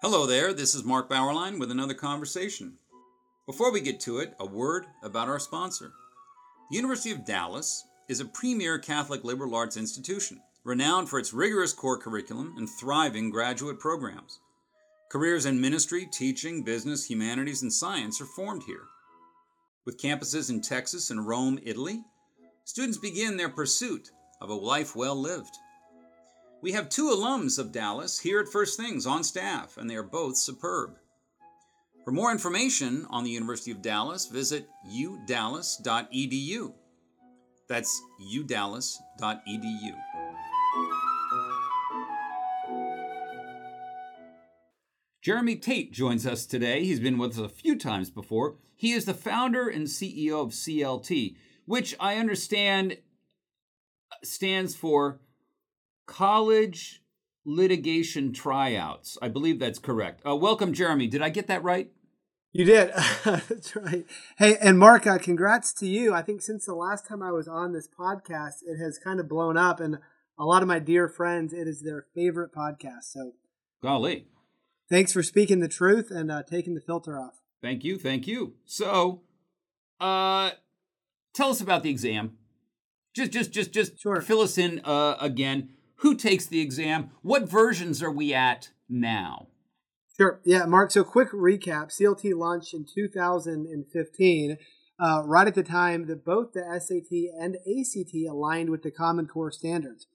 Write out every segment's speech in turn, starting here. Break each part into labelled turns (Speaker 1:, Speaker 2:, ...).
Speaker 1: Hello there, this is Mark Bauerlein with another conversation. Before we get to it, a word about our sponsor. The University of Dallas is a premier Catholic liberal arts institution, renowned for its rigorous core curriculum and thriving graduate programs. Careers in ministry, teaching, business, humanities, and science are formed here. With campuses in Texas and Rome, Italy, students begin their pursuit of a life well lived. We have two alums of Dallas here at First Things on staff, and they are both superb. For more information on the University of Dallas, visit udallas.edu. That's udallas.edu. Jeremy Tate joins us today. He's been with us a few times before. He is the founder and CEO of CLT, which I understand stands for College Litigation Tryouts. I believe that's correct. Uh, welcome, Jeremy. Did I get that right?
Speaker 2: You did. that's right. Hey, and Mark, uh, congrats to you. I think since the last time I was on this podcast, it has kind of blown up, and a lot of my dear friends, it is their favorite podcast. So,
Speaker 1: golly,
Speaker 2: thanks for speaking the truth and uh, taking the filter off.
Speaker 1: Thank you. Thank you. So, uh, tell us about the exam. Just, just, just, just
Speaker 2: sure.
Speaker 1: fill us in uh, again. Who takes the exam? What versions are we at now?
Speaker 2: Sure. Yeah, Mark. So, quick recap CLT launched in 2015, uh, right at the time that both the SAT and ACT aligned with the Common Core standards.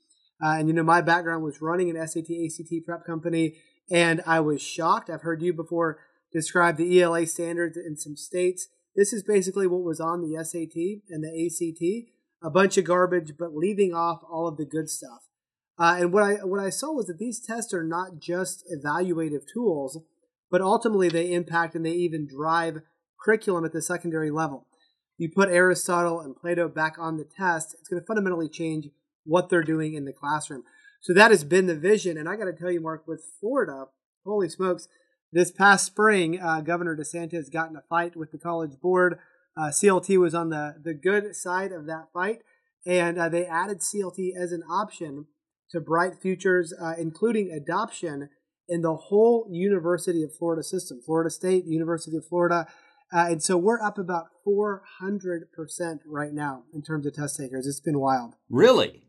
Speaker 2: Uh, and, you know, my background was running an SAT ACT prep company, and I was shocked. I've heard you before describe the ELA standards in some states. This is basically what was on the SAT and the ACT a bunch of garbage, but leaving off all of the good stuff. Uh, and what I what I saw was that these tests are not just evaluative tools, but ultimately they impact and they even drive curriculum at the secondary level. You put Aristotle and Plato back on the test, it's going to fundamentally change what they're doing in the classroom. So that has been the vision. And I got to tell you, Mark, with Florida, holy smokes, this past spring, uh, Governor DeSantis got in a fight with the college board. Uh, CLT was on the, the good side of that fight, and uh, they added CLT as an option to Bright Futures, uh, including adoption in the whole University of Florida system, Florida State, University of Florida. Uh, and so we're up about 400% right now in terms of test takers. It's been wild.
Speaker 1: Really?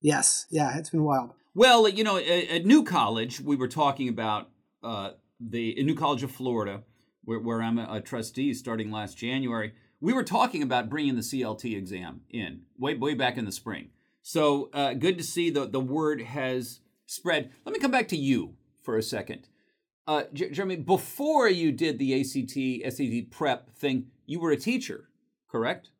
Speaker 2: Yes. Yeah, it's been wild.
Speaker 1: Well, you know, at, New College, we were talking about uh, the New College of Florida, where, where I'm a, a trustee starting last January. We were talking about bringing the CLT exam in way, way back in the spring. So uh, good to see the, the word has spread. Let me come back to you for a second. Uh, J- Jeremy, before you did the ACT, SAT prep thing, you were a teacher, correct?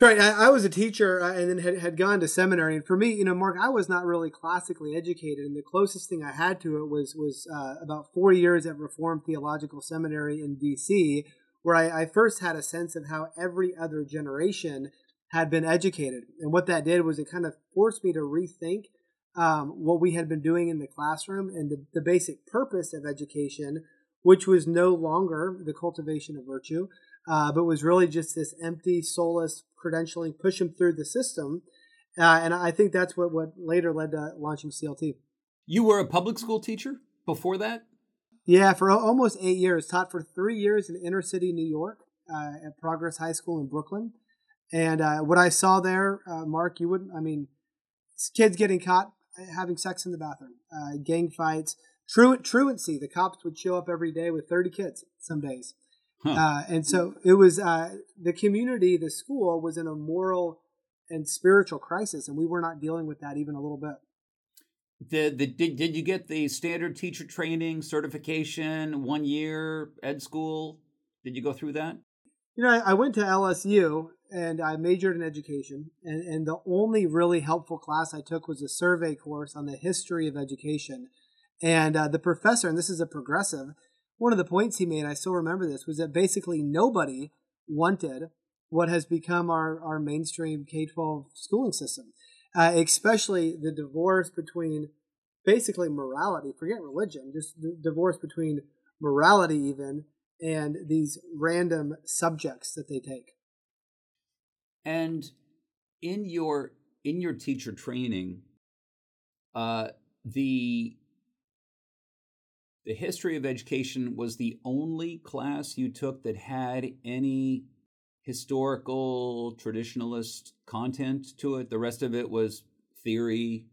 Speaker 2: Right. I, I was a teacher uh, and then had, had gone to seminary. And for me, you know, Mark, I was not really classically educated. And the closest thing I had to it was, was uh, about four years at Reformed Theological Seminary in D.C., where I, I first had a sense of how every other generation had been educated. And what that did was it kind of forced me to rethink um, what we had been doing in the classroom and the, the basic purpose of education, which was no longer the cultivation of virtue, uh, but was really just this empty, soulless credentialing, push them through the system. Uh, and I think that's what, what later led to launching CLT.
Speaker 1: You were a public school teacher before that?
Speaker 2: Yeah, for almost eight years. Taught for three years in inner city New York uh, at Progress High School in Brooklyn. And uh, what I saw there, uh, Mark, you wouldn't, I mean, kids getting caught having sex in the bathroom, uh, gang fights, truant, truancy. The cops would show up every day with 30 kids some days. Huh. Uh, and so it was uh, the community, the school was in a moral and spiritual crisis, and we were not dealing with that even a little bit.
Speaker 1: The, the, did, did you get the standard teacher training certification, one year ed school? Did you go through that?
Speaker 2: You know, I, I went to LSU and I majored in education. And, and the only really helpful class I took was a survey course on the history of education. And uh, the professor, and this is a progressive, one of the points he made, I still remember this, was that basically nobody wanted what has become our, our mainstream K 12 schooling system, uh, especially the divorce between basically morality, forget religion, just the divorce between morality, even, and these random subjects that they take.
Speaker 1: And in your in your teacher training, uh, the the history of education was the only class you took that had any historical traditionalist content to it. The rest of it was theory,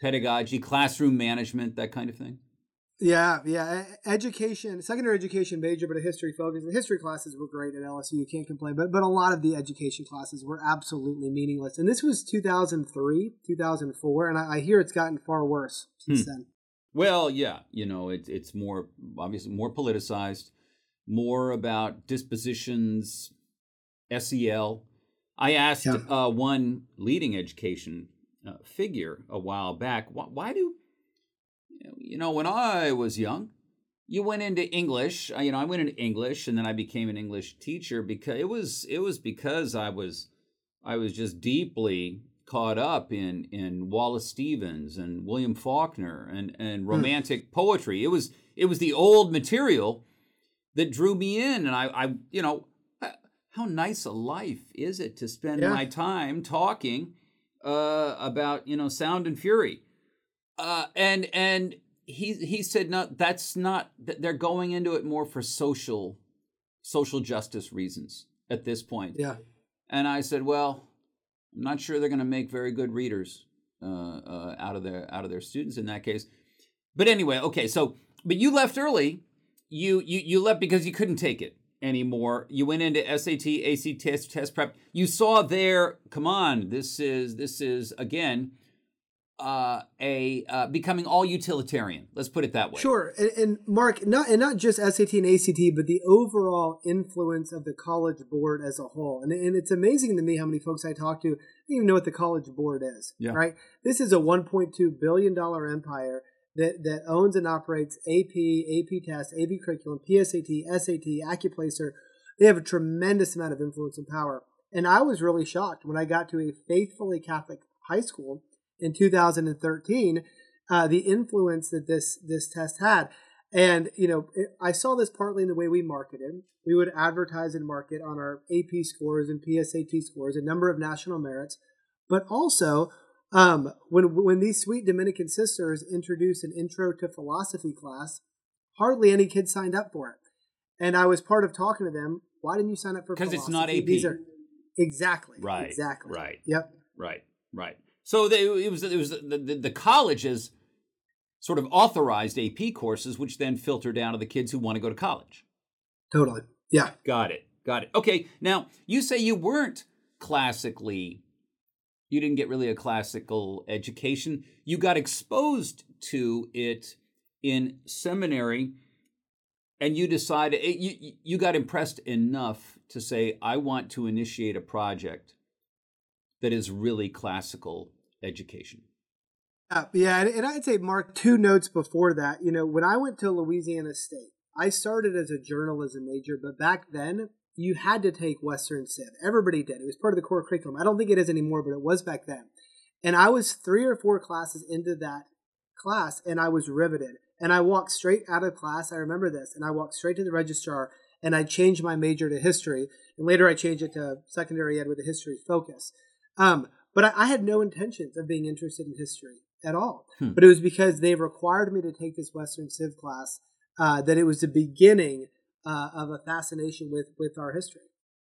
Speaker 1: pedagogy, classroom management, that kind of thing.
Speaker 2: Yeah, yeah. Education, secondary education major, but a history focus. The history classes were great at LSU. You can't complain. But but a lot of the education classes were absolutely meaningless. And this was 2003, 2004, and I, I hear it's gotten far worse since hmm. then.
Speaker 1: Well, yeah, you know, it, it's more obviously more politicized, more about dispositions, SEL. I asked yeah. uh, one leading education uh, figure a while back, why, why do you know when I was young, you went into English. Uh, you know, I went into English, and then I became an English teacher because it was it was because I was I was just deeply caught up in in Wallace Stevens and William Faulkner and and hmm. romantic poetry. It was it was the old material that drew me in, and I I you know how nice a life is it to spend yeah. my time talking uh, about you know sound and fury, uh, and and he he said no, that's not they're going into it more for social social justice reasons at this point.
Speaker 2: Yeah,
Speaker 1: and I said, well I'm not sure they're going to make very good readers uh, uh, out of their out of their students in that case. But anyway, okay. So, but you left early. You you you left because you couldn't take it anymore. You went into SAT, ACT test, test prep. You saw there. Come on, this is this is again uh, a uh, becoming all utilitarian. Let's put it that way.
Speaker 2: Sure, and, and, Mark, not and not just SAT and ACT, but the overall influence of the College Board as a whole. And, and it's amazing to me how many folks I talk to don't even know what the College Board is. Yeah. Right. This is a 1.2 billion dollar empire that that owns and operates AP, AP Test, AP Curriculum, PSAT, SAT, Accuplacer. They have a tremendous amount of influence and power. And I was really shocked when I got to a faithfully Catholic high school in 2013, uh, the influence that this this test had. And you know, it, I saw this partly in the way we marketed. We would advertise and market on our AP scores and PSAT scores, a number of national merits, but also um, when when these sweet Dominican sisters introduced an intro to philosophy class, hardly any kids signed up for it. And I was part of talking to them. Why didn't you sign up for?
Speaker 1: Because it's not AP.
Speaker 2: These are exactly
Speaker 1: right.
Speaker 2: Exactly
Speaker 1: right.
Speaker 2: Yep.
Speaker 1: Right. Right. So they, it was it was the, the, the colleges sort of authorized AP courses, which then filter down to the kids who want to go to college.
Speaker 2: Totally. Yeah.
Speaker 1: Got it. Got it. Okay. Now you say you weren't classically, you didn't get really a classical education. You got exposed to it in seminary, and you decided eh, you you got impressed enough to say, I want to initiate a project that is really classical education.
Speaker 2: Uh, yeah, and, I'd say, Mark, two notes before that. You know, when I went to Louisiana State, I started as a journalism major, but back then you had to take Western Civ. Everybody did. It was part of the core curriculum. I don't think it is anymore, but it was back then. And I was three or four classes into that class, and I was riveted. And I walked straight out of class. I remember this, and I walked straight to the registrar, and I changed my major to history. And later, I changed it to secondary ed with a history focus. Um, but I, I, had no intentions of being interested in history at all. Hmm. But it was because they required me to take this Western Civ class uh, that it was the beginning uh, of a fascination with with our history.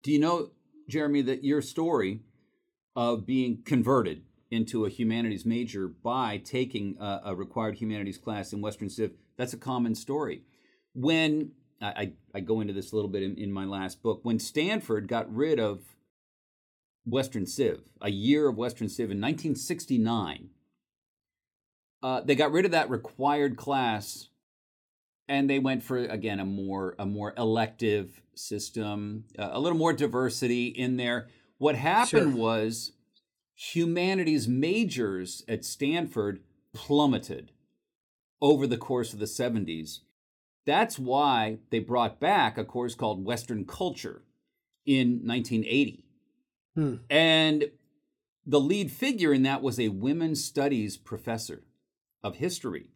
Speaker 1: Do you know, Jeremy, that your story of being converted into a humanities major by taking a, a required humanities class in Western Civ that's a common story. When I, I, go into this a little bit in, in my last book, when Stanford got rid of Western Civ, a year of Western Civ in 1969. Uh, they got rid of that required class, and they went for again a more a more elective system, uh, a little more diversity in there. What happened sure. was humanities majors at Stanford plummeted over the course of the 70s. That's why they brought back a course called Western Culture in 1980 Hmm. And the lead figure in that was a women's studies professor of history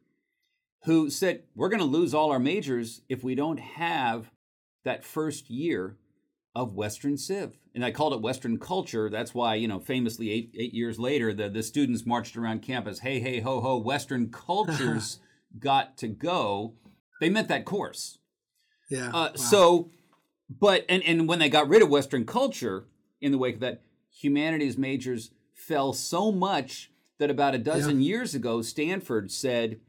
Speaker 1: who said, We're going to lose all our majors if we don't have that first year of Western Civ. And I called it Western culture. That's why, you know, famously eight, eight years later, the, the students marched around campus, hey, hey, ho, ho, Western cultures got to go, they meant that course.
Speaker 2: Yeah.
Speaker 1: Uh, wow. So, but and and when they got rid of Western culture in the wake of that, humanities majors fell so much that about a dozen yeah. years ago, Stanford said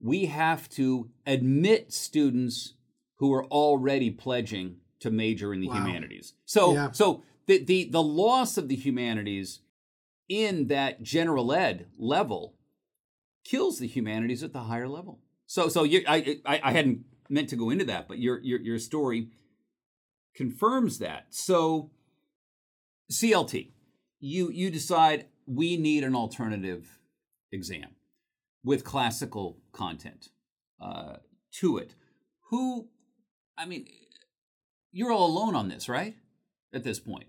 Speaker 1: we have to admit students who are already pledging to major in the wow. humanities. So, yeah. so the, the the loss of the humanities in that general ed level kills the humanities at the higher level. So, so you, I, I, I hadn't meant to go into that, but your your your story confirms that. So, CLT, you you decide we need an alternative exam with classical content uh, to it. Who, I mean, you're all alone on this, right? At this point.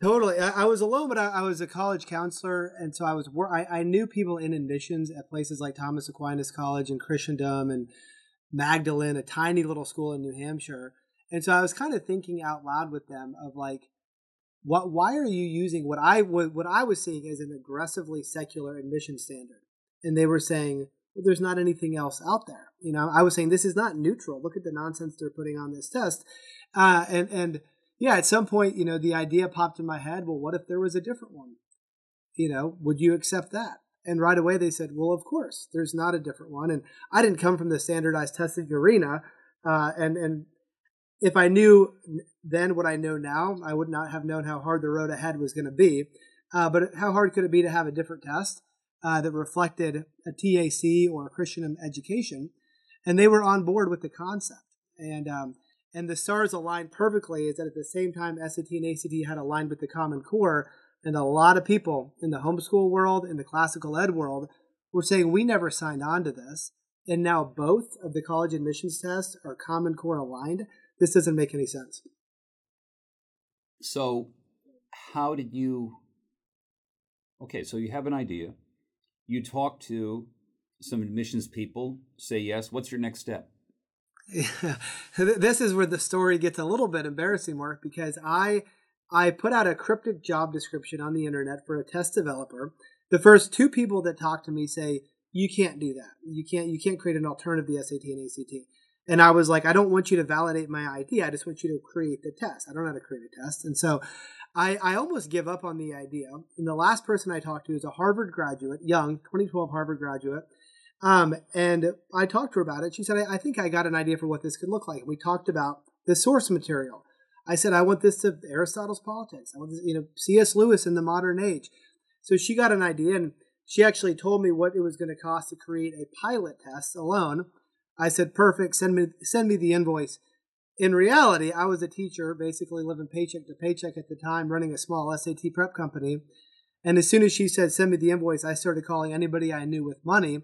Speaker 2: Totally. I, I was alone, but I, I, was a college counselor, and so I was. I, I knew people in admissions at places like Thomas Aquinas College and Christendom and Magdalen, a tiny little school in New Hampshire. And so I was kind of thinking out loud with them of like, what? Why are you using what I what I was seeing as an aggressively secular admission standard? And they were saying, well, there's not anything else out there. You know, I was saying this is not neutral. Look at the nonsense they're putting on this test, uh, and and yeah, at some point, you know, the idea popped in my head. Well, what if there was a different one? You know, would you accept that? And right away they said, well, of course, there's not a different one. And I didn't come from the standardized testing arena. Uh, and, and if I knew then what I know now, I would not have known how hard the road ahead was going to be. Uh, but how hard could it be to have a different test uh, that reflected a TAC or a Christian education? And they were on board with the concept. And um, and the stars aligned perfectly is that at the same time SAT and ACT had aligned with the Common Core, and a lot of people in the homeschool world, in the classical ed world, were saying we never signed on to this, and now both of the college admissions tests are Common Core aligned. This doesn't make any sense.
Speaker 1: So, how did you? Okay, so you have an idea. You talk to some admissions people, say yes. What's your next step?
Speaker 2: Yeah. this is where the story gets a little bit embarrassing, Mark, because I I put out a cryptic job description on the internet for a test developer. The first two people that talk to me say, "You can't do that. You can't. You can't create an alternative to SAT and ACT." And I was like, "I don't want you to validate my idea. I just want you to create the test. I don't know how to create a test." And so, I, I almost give up on the idea. And the last person I talked to is a Harvard graduate, young, 2012 Harvard graduate um, and I talked to her about it. She said, I, I think I got an idea for what this could look like. We talked about the source material. I said, I want this to Aristotle's politics. I want this, you know, C.S. Lewis in the modern age. So she got an idea and she actually told me what it was going to cost to create a pilot test alone. I said, perfect, send me, send me the invoice. In reality, I was a teacher, basically living paycheck to paycheck at the time, running a small SAT prep company. And as soon as she said, send me the invoice, I started calling anybody I knew with money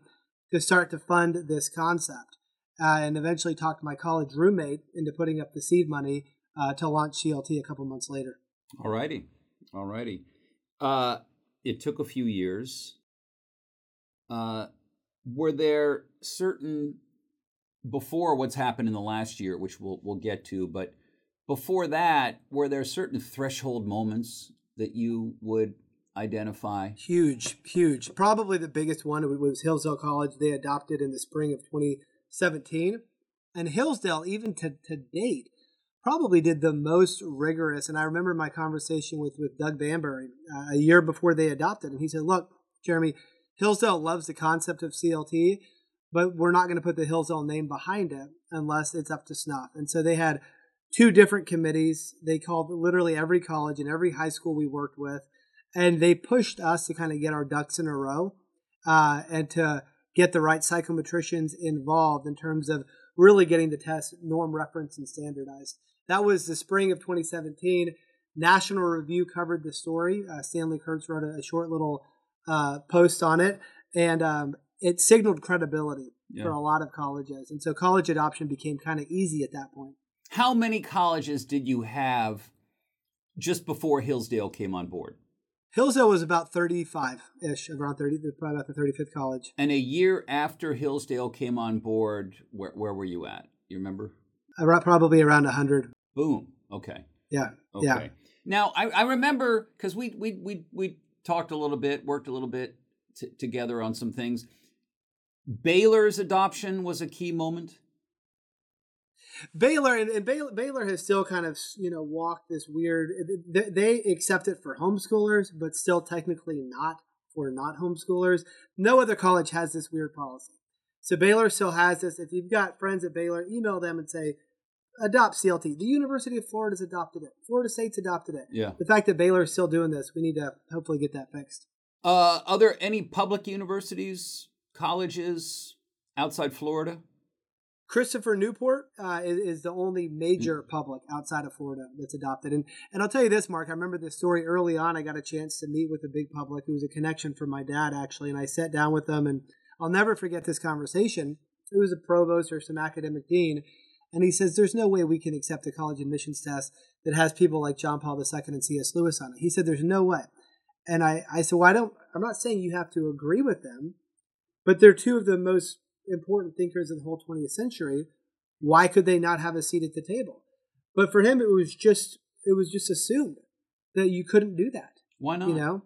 Speaker 2: to start to fund this concept. Uh, and eventually talked my college roommate into putting up the seed money uh, to launch CLT a couple months later.
Speaker 1: All righty. All righty. Uh, it took a few years. Uh, were there certain before what's happened in the last year, which we'll we'll get to, but before that, were there certain threshold moments that you would identify?
Speaker 2: Huge, huge. Probably the biggest one was Hillsdale College. They adopted in the spring of 2017. And Hillsdale, even to, to date, probably did the most rigorous. And I remember my conversation with, with Doug Banbury uh, a year before they adopted. And he said, Look, Jeremy, Hillsdale loves the concept of CLT, but we're not going to put the Hillsdale name behind it unless it's up to snuff. And so they had two different committees. They called literally every college and every high school we worked with and they pushed us to kind of get our ducks in a row uh, and to get the right psychometricians involved in terms of really getting the test norm referenced and standardized. That was the spring of 2017. National Review covered the story. Uh, Stanley Kurtz wrote a, a short little uh, post on it, and um, it signaled credibility yeah. for a lot of colleges. And so college adoption became kind of easy at that point.
Speaker 1: How many colleges did you have just before Hillsdale came on board?
Speaker 2: Hillsdale was about 35 ish, around 30, probably about the 35th college.
Speaker 1: And a year after Hillsdale came on board, where, where were you at? You remember?
Speaker 2: Around, probably around 100.
Speaker 1: Boom. Okay.
Speaker 2: Yeah.
Speaker 1: Okay.
Speaker 2: Yeah.
Speaker 1: Now, I, I remember because we, we, we, we talked a little bit, worked a little bit t- together on some things. Baylor's adoption was a key moment.
Speaker 2: Baylor and, and Baylor, Baylor has still kind of you know walked this weird. They, they accept it for homeschoolers, but still technically not for not homeschoolers. No other college has this weird policy. So Baylor still has this. If you've got friends at Baylor, email them and say, adopt CLT. The University of Florida's adopted it. Florida State's adopted it.
Speaker 1: Yeah.
Speaker 2: The fact that Baylor is still doing this, we need to hopefully get that fixed.
Speaker 1: Uh, are there any public universities, colleges outside Florida?
Speaker 2: Christopher Newport uh, is, is, the only major mm. public outside of Florida that's adopted. And and I'll tell you this, Mark. I remember this story early on. I got a chance to meet with a big public who was a connection for my dad, actually. And I sat down with them, and I'll never forget this conversation. It was a provost or some academic dean, and he says, There's no way we can accept a college admissions test that has people like John Paul II and C.S. Lewis on it. He said, There's no way. And I, I said, Well, I don't, I'm not saying you have to agree with them, but they're two of the most important thinkers of the whole 20th century. Why could they not have a seat at the table? But for him, it was just, it was just assumed that you couldn't do that.
Speaker 1: Why not?
Speaker 2: You know,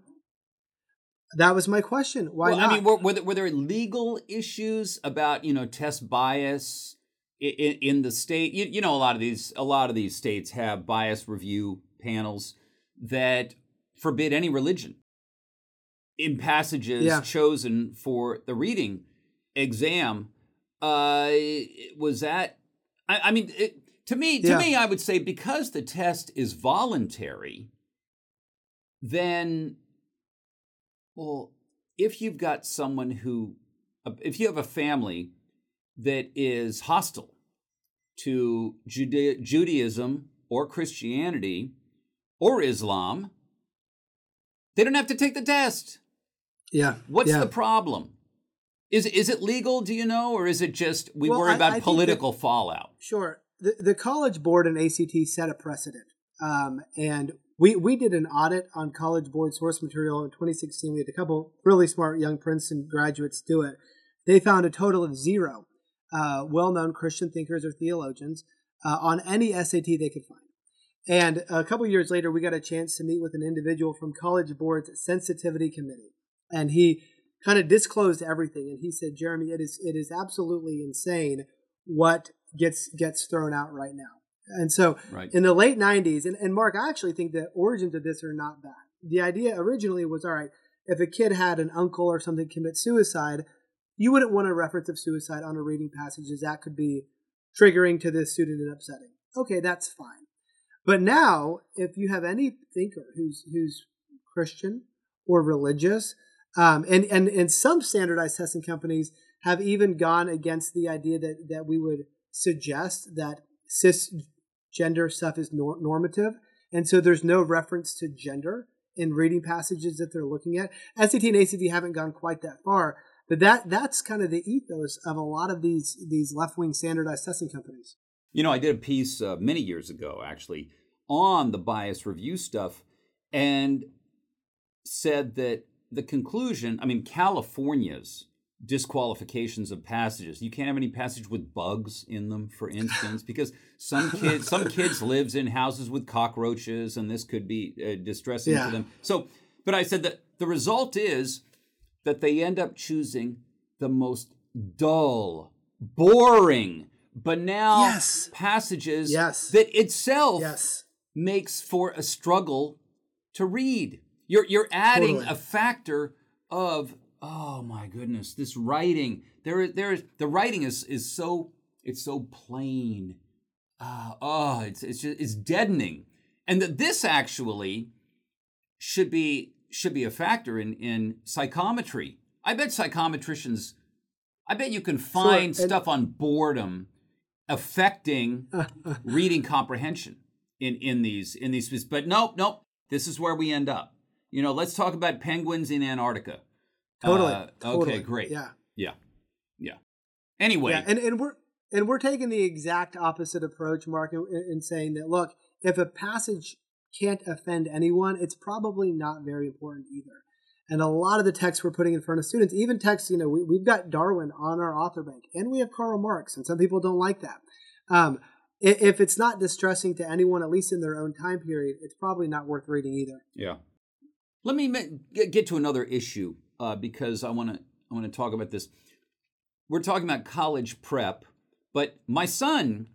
Speaker 2: that was my question. Why
Speaker 1: well,
Speaker 2: not?
Speaker 1: I mean, were, were, there, were there legal issues about you know test bias in, in the state? You, you know, a lot of these a lot of these states have bias review panels that forbid any religion in passages yeah. chosen for the reading exam. Uh, was that? I, I mean, it, to me, to yeah. me, I would say because the test is voluntary, then, well, if you've got someone who, if you have a family that is hostile to Juda- Judaism or Christianity or Islam, they don't have to take the test.
Speaker 2: Yeah.
Speaker 1: What's
Speaker 2: yeah.
Speaker 1: the problem? Is is it legal? Do you know, or is it just we well, worry about I, I political that, fallout?
Speaker 2: Sure. The the College Board and ACT set a precedent, um, and we we did an audit on College Board source material in 2016. We had a couple really smart young Princeton graduates do it. They found a total of zero uh, well-known Christian thinkers or theologians uh, on any SAT they could find. And a couple years later, we got a chance to meet with an individual from College Board's sensitivity committee, and he kind of disclosed everything. And he said, "Jeremy, it is it is absolutely insane what gets gets thrown out right now." And so, right. in the late '90s, and, and Mark, I actually think the origins of this are not bad. The idea originally was, all right, if a kid had an uncle or something commit suicide, you wouldn't want a reference of suicide on a reading passage, as that could be triggering to the student and upsetting. Okay, that's fine. But now, if you have any thinker who's who's Christian or religious, um, and and and some standardized testing companies have even gone against the idea that that we would suggest that cisgender stuff is nor- normative, and so there's no reference to gender in reading passages that they're looking at. SAT and ACT haven't gone quite that far, but that that's kind of the ethos of a lot of these these left wing standardized testing companies.
Speaker 1: You know, I did a piece uh, many years ago, actually, on the bias review stuff, and said that the conclusion, I mean, California's disqualifications of passages. You can't have any passage with bugs in them, for instance, because some kids some kids lives in houses with cockroaches, and this could be uh, distressing yeah. to them. So, but I said that the result is that they end up choosing the most dull, boring, banal
Speaker 2: yes.
Speaker 1: passages
Speaker 2: yes.
Speaker 1: that itself
Speaker 2: yes.
Speaker 1: makes for a struggle to read. You're you're adding totally. a factor of oh my goodness, this writing. There there is the writing is is so it's so plain. Uh, oh, it's it's just, it's deadening, and that this actually should be should be a factor in in psychometry. I bet psychometricians. I bet you can find sure. stuff on boredom affecting reading comprehension in in these in these. But nope, nope. This is where we end up. You know, let's talk about penguins in Antarctica.
Speaker 2: Totally. Uh, totally.
Speaker 1: Okay, great.
Speaker 2: Yeah.
Speaker 1: Yeah. Yeah. Anyway.
Speaker 2: Yeah, and, and we're and we're taking the exact opposite approach, Mark, in, in saying that look, if a passage can't offend anyone, it's probably not very important either. And a lot of the texts we're putting in front of students, even texts, you know, we, have got Darwin on our author bank, and we have Karl Marx, and some people don't like that. Um, if it's not distressing to anyone, at least in their own time period, it's probably not worth reading either.
Speaker 1: Yeah. Let me get to another issue uh, because I want to I want to talk about this. we're talking about college prep, but my son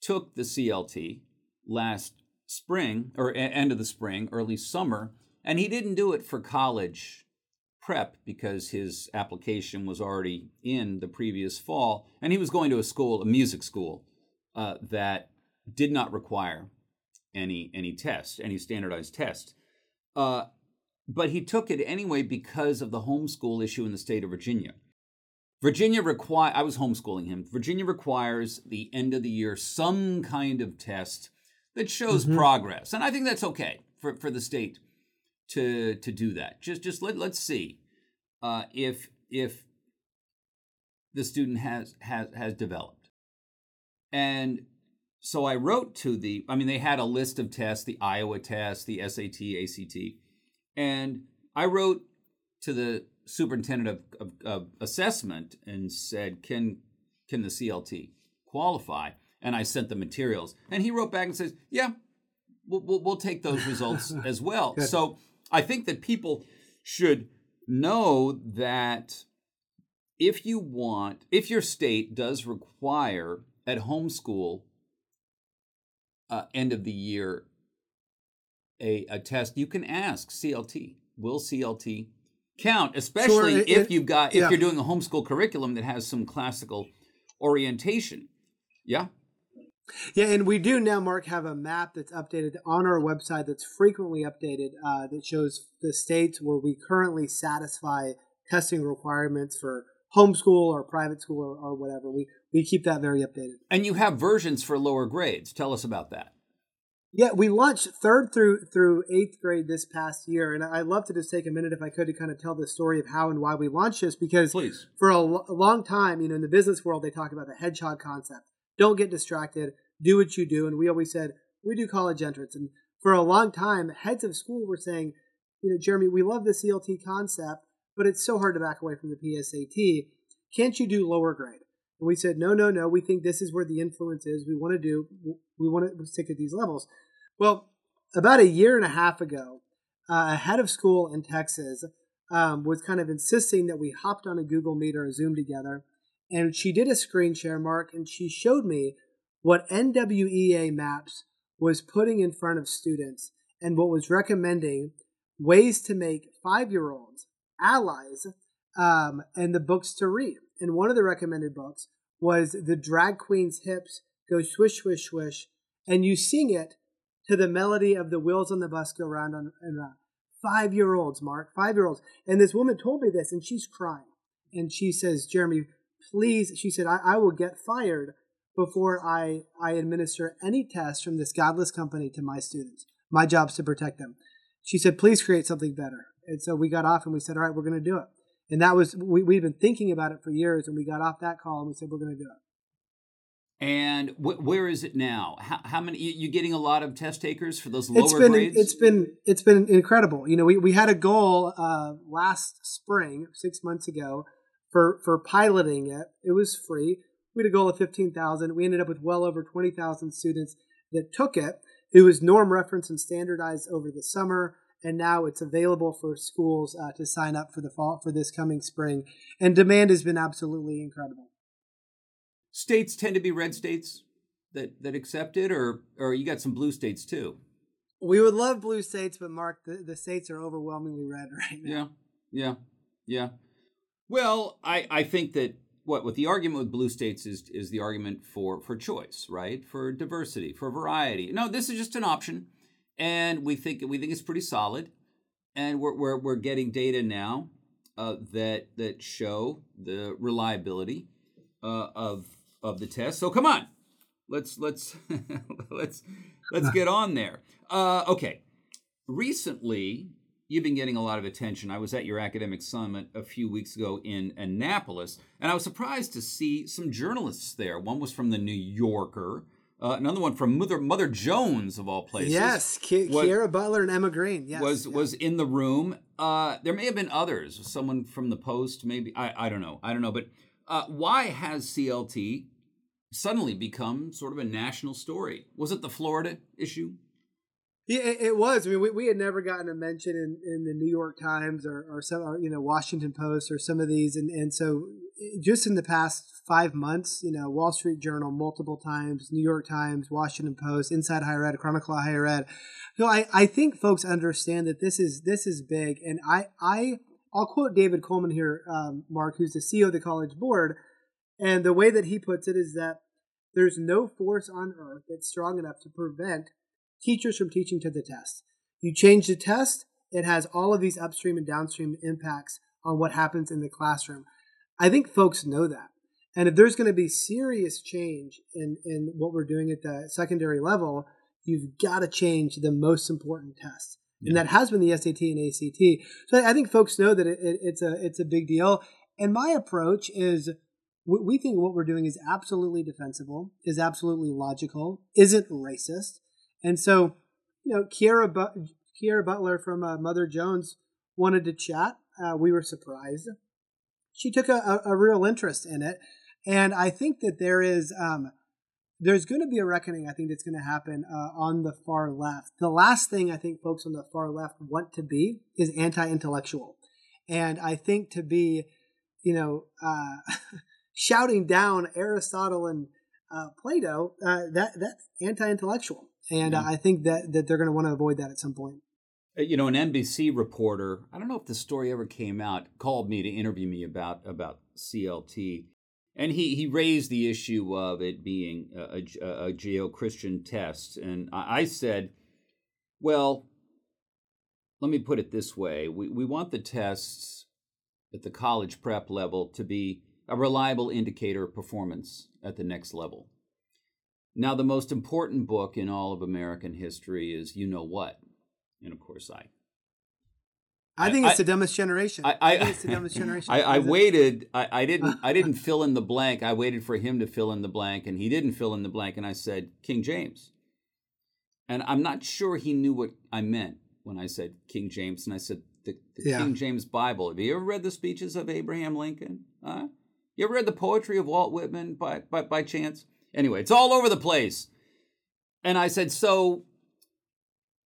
Speaker 1: took the CLT last spring or end of the spring, early summer, and he didn't do it for college prep because his application was already in the previous fall, and he was going to a school, a music school, uh, that did not require any any test, any standardized test. Uh, but he took it anyway because of the homeschool issue in the state of Virginia. Virginia require I was homeschooling him. Virginia requires the end of the year some kind of test that shows mm-hmm. progress. And I think that's okay for, for the state to to do that. Just just let let's see uh, if if the student has has has developed. And so I wrote to the I mean they had a list of tests, the Iowa test, the SAT, ACT, and I wrote to the superintendent of, of, of assessment and said, "Can can the CLT qualify?" And I sent the materials, and he wrote back and says, "Yeah, we'll, we'll, we'll take those results as well." So I think that people should know that if you want, if your state does require at home school uh, end of the year a, a test, you can ask CLT. Will CLT count, especially it, if you've got if yeah. you're doing a homeschool curriculum that has some classical orientation. Yeah.
Speaker 2: Yeah, and we do now, Mark, have a map that's updated on our website that's frequently updated uh, that shows the states where we currently satisfy testing requirements for homeschool or private school or, or whatever. We we keep that very updated.
Speaker 1: And you have versions for lower grades. Tell us about that.
Speaker 2: Yeah, we launched third through through eighth grade this past year, and I'd love to just take a minute if I could to kind of tell the story of how and why we launched this because
Speaker 1: Please.
Speaker 2: for a, a long time, you know, in the business world, they talk about the hedgehog concept. Don't get distracted. Do what you do, and we always said we do college entrance, and for a long time, heads of school were saying, you know, Jeremy, we love the CLT concept, but it's so hard to back away from the PSAT. Can't you do lower grade? And we said, no, no, no. We think this is where the influence is. We want to do, we want to stick at these levels. Well, about a year and a half ago, uh, a head of school in Texas um, was kind of insisting that we hopped on a Google Meet or a Zoom together. And she did a screen share, Mark, and she showed me what NWEA Maps was putting in front of students and what was recommending ways to make five year olds allies um, and the books to read. And one of the recommended books was The Drag Queen's Hips Go Swish, Swish, Swish, and you sing it to the melody of the wheels on the bus go round and round. Five year olds, Mark, five year olds. And this woman told me this, and she's crying. And she says, Jeremy, please, she said, I, I will get fired before I, I administer any tests from this godless company to my students. My job is to protect them. She said, please create something better. And so we got off and we said, all right, we're going to do it. And that was, we, we've been thinking about it for years and we got off that call and we said, we're going to do it.
Speaker 1: And wh- where is it now? How, how many? You getting a lot of test takers for those lower
Speaker 2: it's been,
Speaker 1: grades?
Speaker 2: It's been it's been incredible. You know, we, we had a goal uh, last spring, six months ago, for for piloting it. It was free. We had a goal of fifteen thousand. We ended up with well over twenty thousand students that took it. It was norm referenced and standardized over the summer, and now it's available for schools uh, to sign up for the fall for this coming spring. And demand has been absolutely incredible
Speaker 1: states tend to be red states that that accept it, or or you got some blue states too.
Speaker 2: We would love blue states, but Mark, the, the states are overwhelmingly red right
Speaker 1: now. Yeah, yeah, yeah. Well, I I think that what what the argument with blue states is is the argument for for choice, right? For diversity, for variety. No, this is just an option, and we think we think it's pretty solid, and we're we're we're getting data now uh, that that show the reliability uh, of of the test. So come on, let's let's let's let's get on there. Uh, okay, recently you've been getting a lot of attention. I was at your academic summit a few weeks ago in Annapolis, and I was surprised to see some journalists there. One was from the New Yorker. Uh, another one from Mother Mother Jones of all places.
Speaker 2: Yes, Ki- Kiera Butler and Emma Green. Yes,
Speaker 1: was was in the room. Uh, there may have been others. Someone from the Post, maybe. I I don't know. I don't know. But uh, why has CLT suddenly become sort of a national story? Was it the Florida issue?
Speaker 2: Yeah, it, was. I mean, we, we had never gotten a mention in, in the New York Times or, or some, or, you know, Washington Post or some of these, and, and so just in the past five months, you know, Wall Street Journal multiple times, New York Times, Washington Post, Inside Higher Ed, Chronicle Higher Ed. So I, I think folks understand that this is this is big, and I I I'll quote David Coleman here, um, Mark, who's the CEO of the College Board, and the way that he puts it is that there's no force on earth that's strong enough to prevent teachers from teaching to the test. You change the test, it has all of these upstream and downstream impacts on what happens in the classroom. I think folks know that. And if there's going to be serious change in, in what we're doing at the secondary level, you've got to change the most important test. Yeah. And that has been the SAT and ACT. So I think folks know that it, it, it's a it's a big deal. And my approach is we think what we're doing is absolutely defensible, is absolutely logical, isn't racist. And so, you know, Kiera, but- Kiera Butler from uh, Mother Jones wanted to chat. Uh, we were surprised. She took a, a, a, real interest in it. And I think that there is, um, there's going to be a reckoning, I think, that's going to happen uh, on the far left. The last thing I think folks on the far left want to be is anti intellectual. And I think to be, you know, uh, shouting down Aristotle and uh, Plato, uh, that that's anti-intellectual, and yeah. I think that that they're going to want to avoid that at some point.
Speaker 1: Uh, you know, an NBC reporter, I don't know if the story ever came out, called me to interview me about about CLT, and he he raised the issue of it being a, a, a Judeo-Christian test, and I, I said, well, let me put it this way: we we want the tests at the college prep level to be a reliable indicator of performance at the next level. Now, the most important book in all of American history is You Know What? And of course, I.
Speaker 2: I think it's I, the dumbest generation. I, I, I think it's the dumbest generation.
Speaker 1: I, I waited. I, I didn't. I didn't fill in the blank. I waited for him to fill in the blank, and he didn't fill in the blank. And I said King James, and I'm not sure he knew what I meant when I said King James. And I said the, the yeah. King James Bible. Have you ever read the speeches of Abraham Lincoln? Huh? You ever read the poetry of Walt Whitman by, by, by chance? Anyway, it's all over the place. And I said, So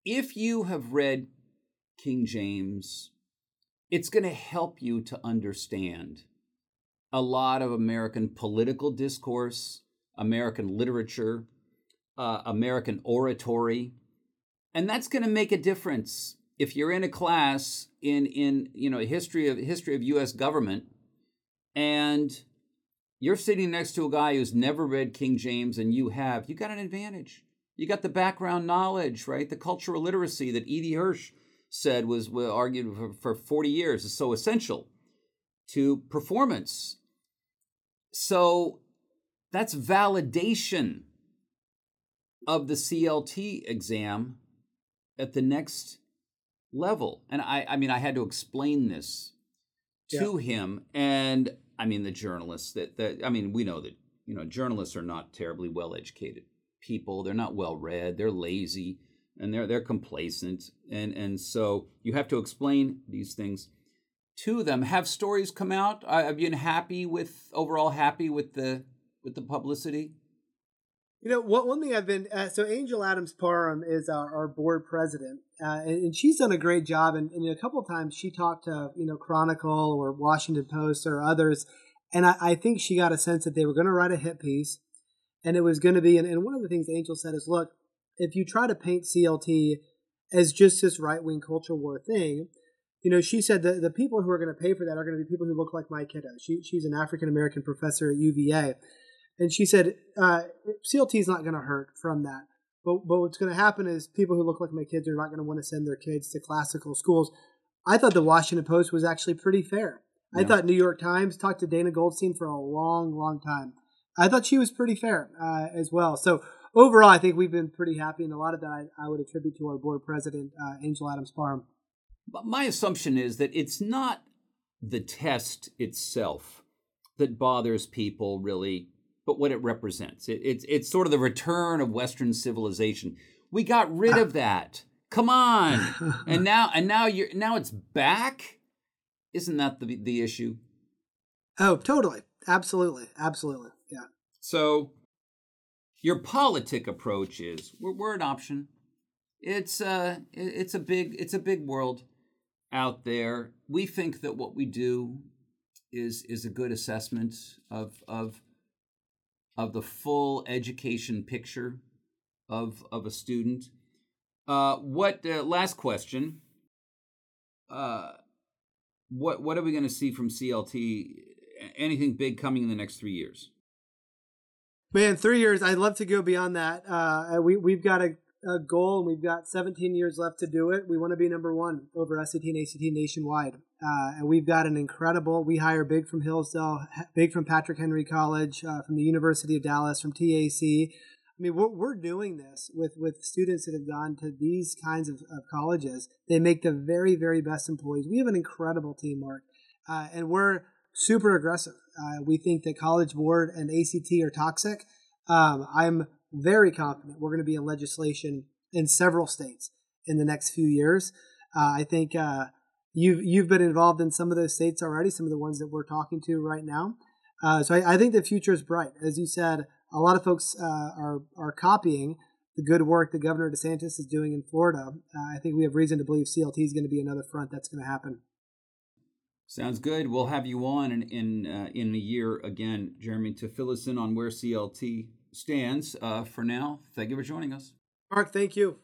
Speaker 1: if you have read King James, it's going to help you to understand a lot of American political discourse, American literature, uh, American oratory, and that's going to make a difference. If you're in a class in in you know history of history of U.S. government, and you're sitting next to a guy who's never read King James and you have, you got an advantage. You got the background knowledge, right? The cultural literacy that E.D. Hirsch said was, was argued for, for 40 years is so essential to performance. So that's validation of the CLT exam at the next level. And I, I mean, I had to explain this to yeah. him. And I mean, the journalists that, that, I mean, we know that, you know, journalists are not terribly well educated people. They're not well read. They're lazy and they're, they're complacent. And, and so you have to explain these things to them. Have stories come out? I've you been happy with, overall happy with the, with the publicity?
Speaker 2: You know, what, one thing I've been uh, so Angel Adams Parham is our, our board president, uh, and, and, she's done a great job. And, and, a couple of times she talked to you know Chronicle or Washington Post or others, and I, I think she got a sense that they were going to write a hit piece, and it was going to be. And, and one of the things Angel said is, look, if you try to paint CLT as just this right wing culture war thing, you know, she said that the people who are going to pay for that are going to be people who look like my kiddo. She, she's an African American professor at UVA. And she said, uh, CLT is not going to hurt from that. But, but what's going to happen is people who look like my kids are not going to want to send their kids to classical schools. I thought the Washington Post was actually pretty fair. Yeah. I thought New York Times talked to Dana Goldstein for a long, long time. I thought she was pretty fair uh, as well. So overall, I think we've been pretty happy, and a lot of that I, I would attribute to our board president, uh, Angel Adams Parham.
Speaker 1: My assumption is that it's not the test itself that bothers people really but what it represents. It, it's it's sort of the return of Western civilization. We got rid of that. Come on, and now and now you're now it's back. Isn't that the the issue?
Speaker 2: Oh, totally, absolutely, absolutely.
Speaker 1: So, your politic approach is we're, we're an option. It's uh, it's a big it's a big world out there. We think that what we do is is a good assessment of of of the full education picture of of a student. Uh, what uh, last question? Uh, what what are we going to see from CLT? Anything big coming in the next three years?
Speaker 2: Man, three years. I'd love to go beyond that. Uh, we we've got a, a goal, and we've got 17 years left to do it. We want to be number one over SAT and ACT nationwide, uh, and we've got an incredible. We hire big from Hillsdale, big from Patrick Henry College, uh, from the University of Dallas, from TAC. I mean, we're, we're doing this with, with students that have gone to these kinds of, of colleges. They make the very, very best employees. We have an incredible team, Mark, uh, and we're super aggressive. Uh, we think that College Board and ACT are toxic. Um, I'm very confident we're going to be in legislation in several states in the next few years. Uh, I think uh, you've you've been involved in some of those states already, some of the ones that we're talking to right now. Uh, so I, I, think the future is bright. As you said, a lot of folks uh, are are copying the good work that Governor DeSantis is doing in Florida. Uh, I think we have reason to believe CLT is going to be another front that's going to happen.
Speaker 1: Sounds good. We'll have you on in in, uh, in a year again, Jeremy, to fill us in on where CLT stands. Uh, for now, thank you for joining us.
Speaker 2: Mark, thank you.